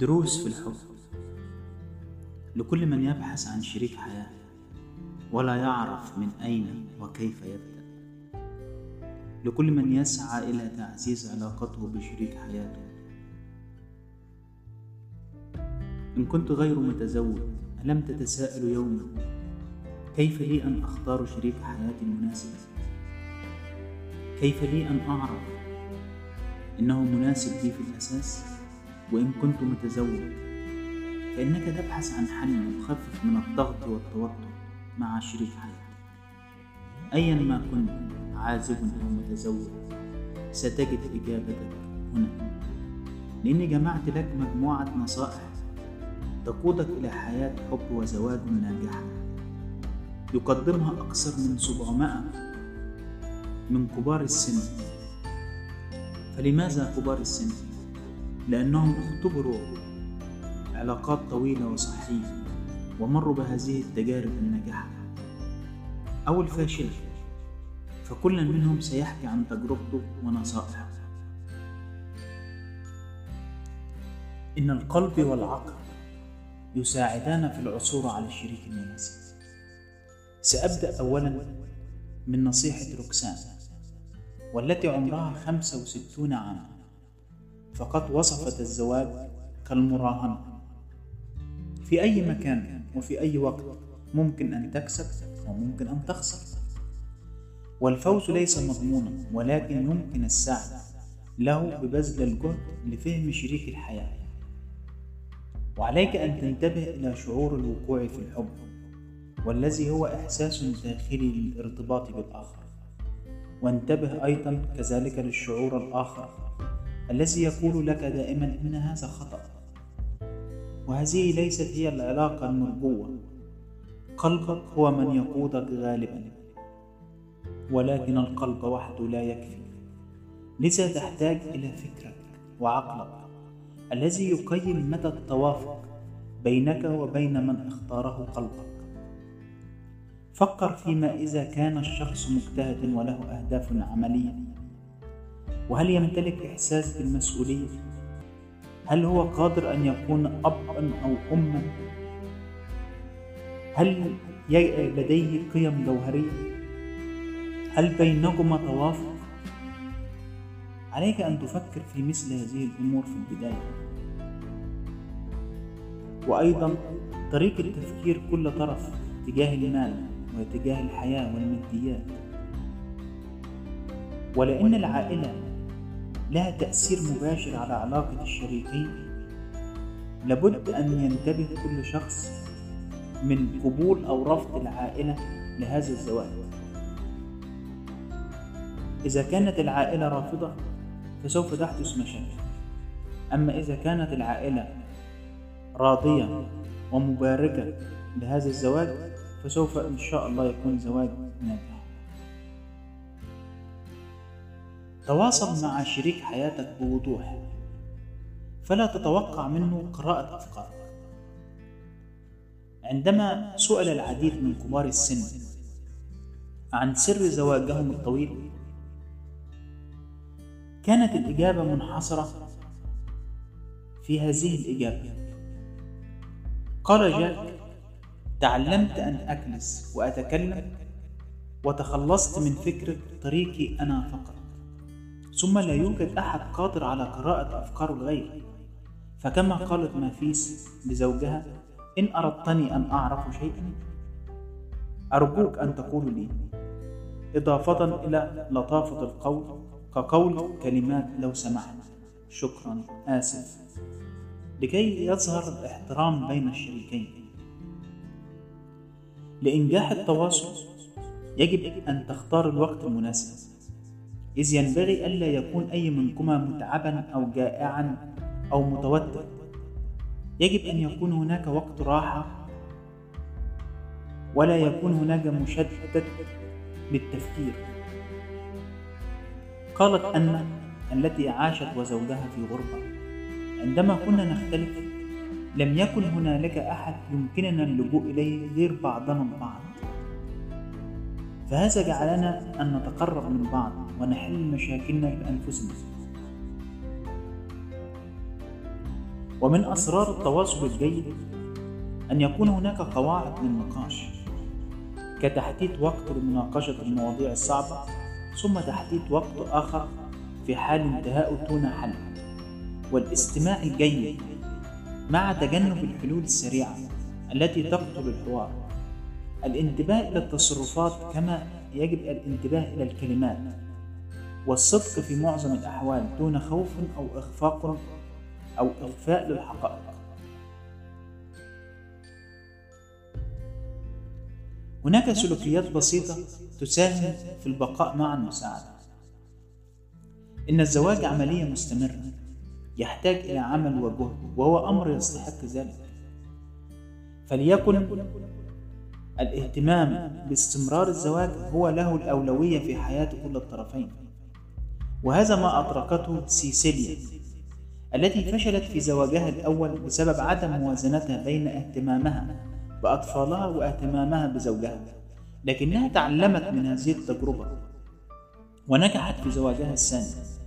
دروس في الحب لكل من يبحث عن شريك حياة ولا يعرف من أين وكيف يبدأ لكل من يسعى إلى تعزيز علاقته بشريك حياته إن كنت غير متزوج ألم تتساءل يوما كيف لي أن أختار شريك حياتي المناسب؟ كيف لي أن أعرف إنه مناسب لي في الأساس؟ وإن كنت متزوج فإنك تبحث عن حل يخفف من الضغط والتوتر مع شريك حياتك. أيا ما كنت عازب أو متزوج ستجد إجابتك هنا. لأني جمعت لك مجموعة نصائح تقودك إلى حياة حب وزواج ناجحة يقدمها أكثر من 700 من كبار السن. فلماذا كبار السن؟ لأنهم اختبروا علاقات طويلة وصحية ومروا بهذه التجارب الناجحة. أو الفاشلة فكل منهم سيحكي عن تجربته ونصائحه. إن القلب والعقل يساعدان في العثور على الشريك المناسب سأبدأ أولا من نصيحة روكسان والتي عمرها خمسة وستون عاما. فقد وصفت الزواج كالمراهنة. في أي مكان وفي أي وقت ممكن أن تكسب وممكن أن تخسر. والفوز ليس مضمونا ولكن يمكن السعي. له ببذل الجهد لفهم شريك الحياة. وعليك أن تنتبه إلى شعور الوقوع في الحب والذي هو إحساس داخلي للارتباط بالآخر. وانتبه أيضا كذلك للشعور الآخر. الذي يقول لك دائما إن هذا خطأ. وهذه ليست هي العلاقة المرجوة. قلبك هو من يقودك غالبا. ولكن القلب وحده لا يكفي. لذا تحتاج إلى فكرك وعقلك الذي يقيم مدى التوافق بينك وبين من اختاره قلبك. فكر فيما إذا كان الشخص مجتهد وله أهداف عملية. وهل يمتلك إحساس بالمسؤولية؟ هل هو قادر أن يكون أبا أو أما؟ هل لديه قيم جوهرية؟ هل بينكما توافق؟ عليك أن تفكر في مثل هذه الأمور في البداية وأيضا طريقة تفكير كل طرف تجاه المال واتجاه الحياة والماديات ولأن العائلة لها تأثير مباشر على علاقة الشريكين. لابد أن ينتبه كل شخص من قبول أو رفض العائلة لهذا الزواج. إذا كانت العائلة رافضة فسوف تحدث مشاكل. أما إذا كانت العائلة راضية ومباركة لهذا الزواج فسوف إن شاء الله يكون زواج ناجح. تواصل مع شريك حياتك بوضوح. فلا تتوقع منه قراءة أفكارك. عندما سئل العديد من كبار السن عن سر زواجهم الطويل كانت الإجابة منحصرة في هذه الإجابة. قال جاك تعلمت أن أجلس وأتكلم وتخلصت من فكرة طريقي أنا فقط. ثم لا يوجد أحد قادر على قراءة أفكار الغير فكما قالت مافيس لزوجها إن أردتني أن أعرف شيئا أرجوك أن تقول لي إضافة إلى لطافة القول كقول كلمات لو سمحت. شكرا آسف. لكي يظهر الاحترام بين الشريكين. لإنجاح التواصل يجب أن تختار الوقت المناسب. إذ ينبغي ألا يكون أي منكما متعبا أو جائعا أو متوتر. يجب أن يكون هناك وقت راحة. ولا يكون هناك مشتت للتفكير. قالت أن التي عاشت وزوجها في غربة. عندما كنا نختلف لم يكن هنالك أحد يمكننا اللجوء إليه غير بعضنا البعض. فهذا جعلنا أن نتقرب من بعض ونحل مشاكلنا بأنفسنا؟ ومن أسرار التواصل الجيد أن يكون هناك قواعد للنقاش كتحديد وقت لمناقشة المواضيع الصعبة ثم تحديد وقت آخر في حال انتهاء دون حل. والاستماع الجيد مع تجنب الحلول السريعة التي تقتل الحوار. الانتباه إلى التصرفات كما يجب الانتباه إلى الكلمات والصدق في معظم الأحوال دون خوف أو إخفاق أو إخفاء للحقائق. هناك سلوكيات بسيطة تساهم في البقاء مع المساعدة إن الزواج عملية مستمرة يحتاج إلى عمل وجهد وهو أمر يستحق ذلك. فليكن الاهتمام باستمرار الزواج هو له الأولوية في حياة كل الطرفين. وهذا ما أدركته سيسيليا التي فشلت في زواجها الأول بسبب عدم موازنتها بين اهتمامها بأطفالها واهتمامها بزوجها لكنها تعلمت من هذه التجربة ونجحت في زواجها الثاني.